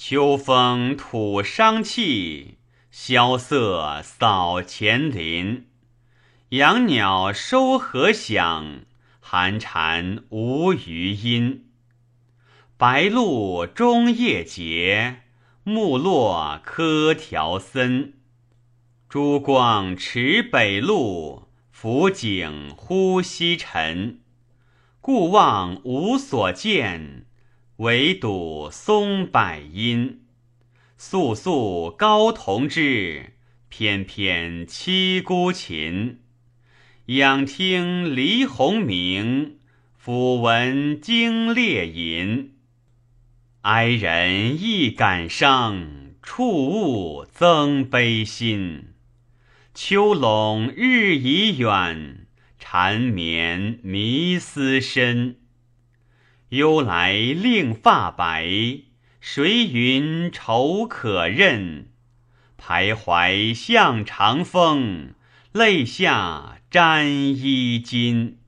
秋风吐伤气，萧瑟扫前林。杨鸟收禾响，寒蝉无余音。白露中夜节，木落柯条森。珠光持北路，浮景忽西沉。故望无所见。唯睹松柏阴，肃肃高同之，翩翩栖孤琴。仰听离鸿鸣，俯闻惊猎吟。哀人亦感伤，触物增悲心。秋笼日已远，缠绵迷思深。忧来令发白，谁云愁可任？徘徊向长风，泪下沾衣襟。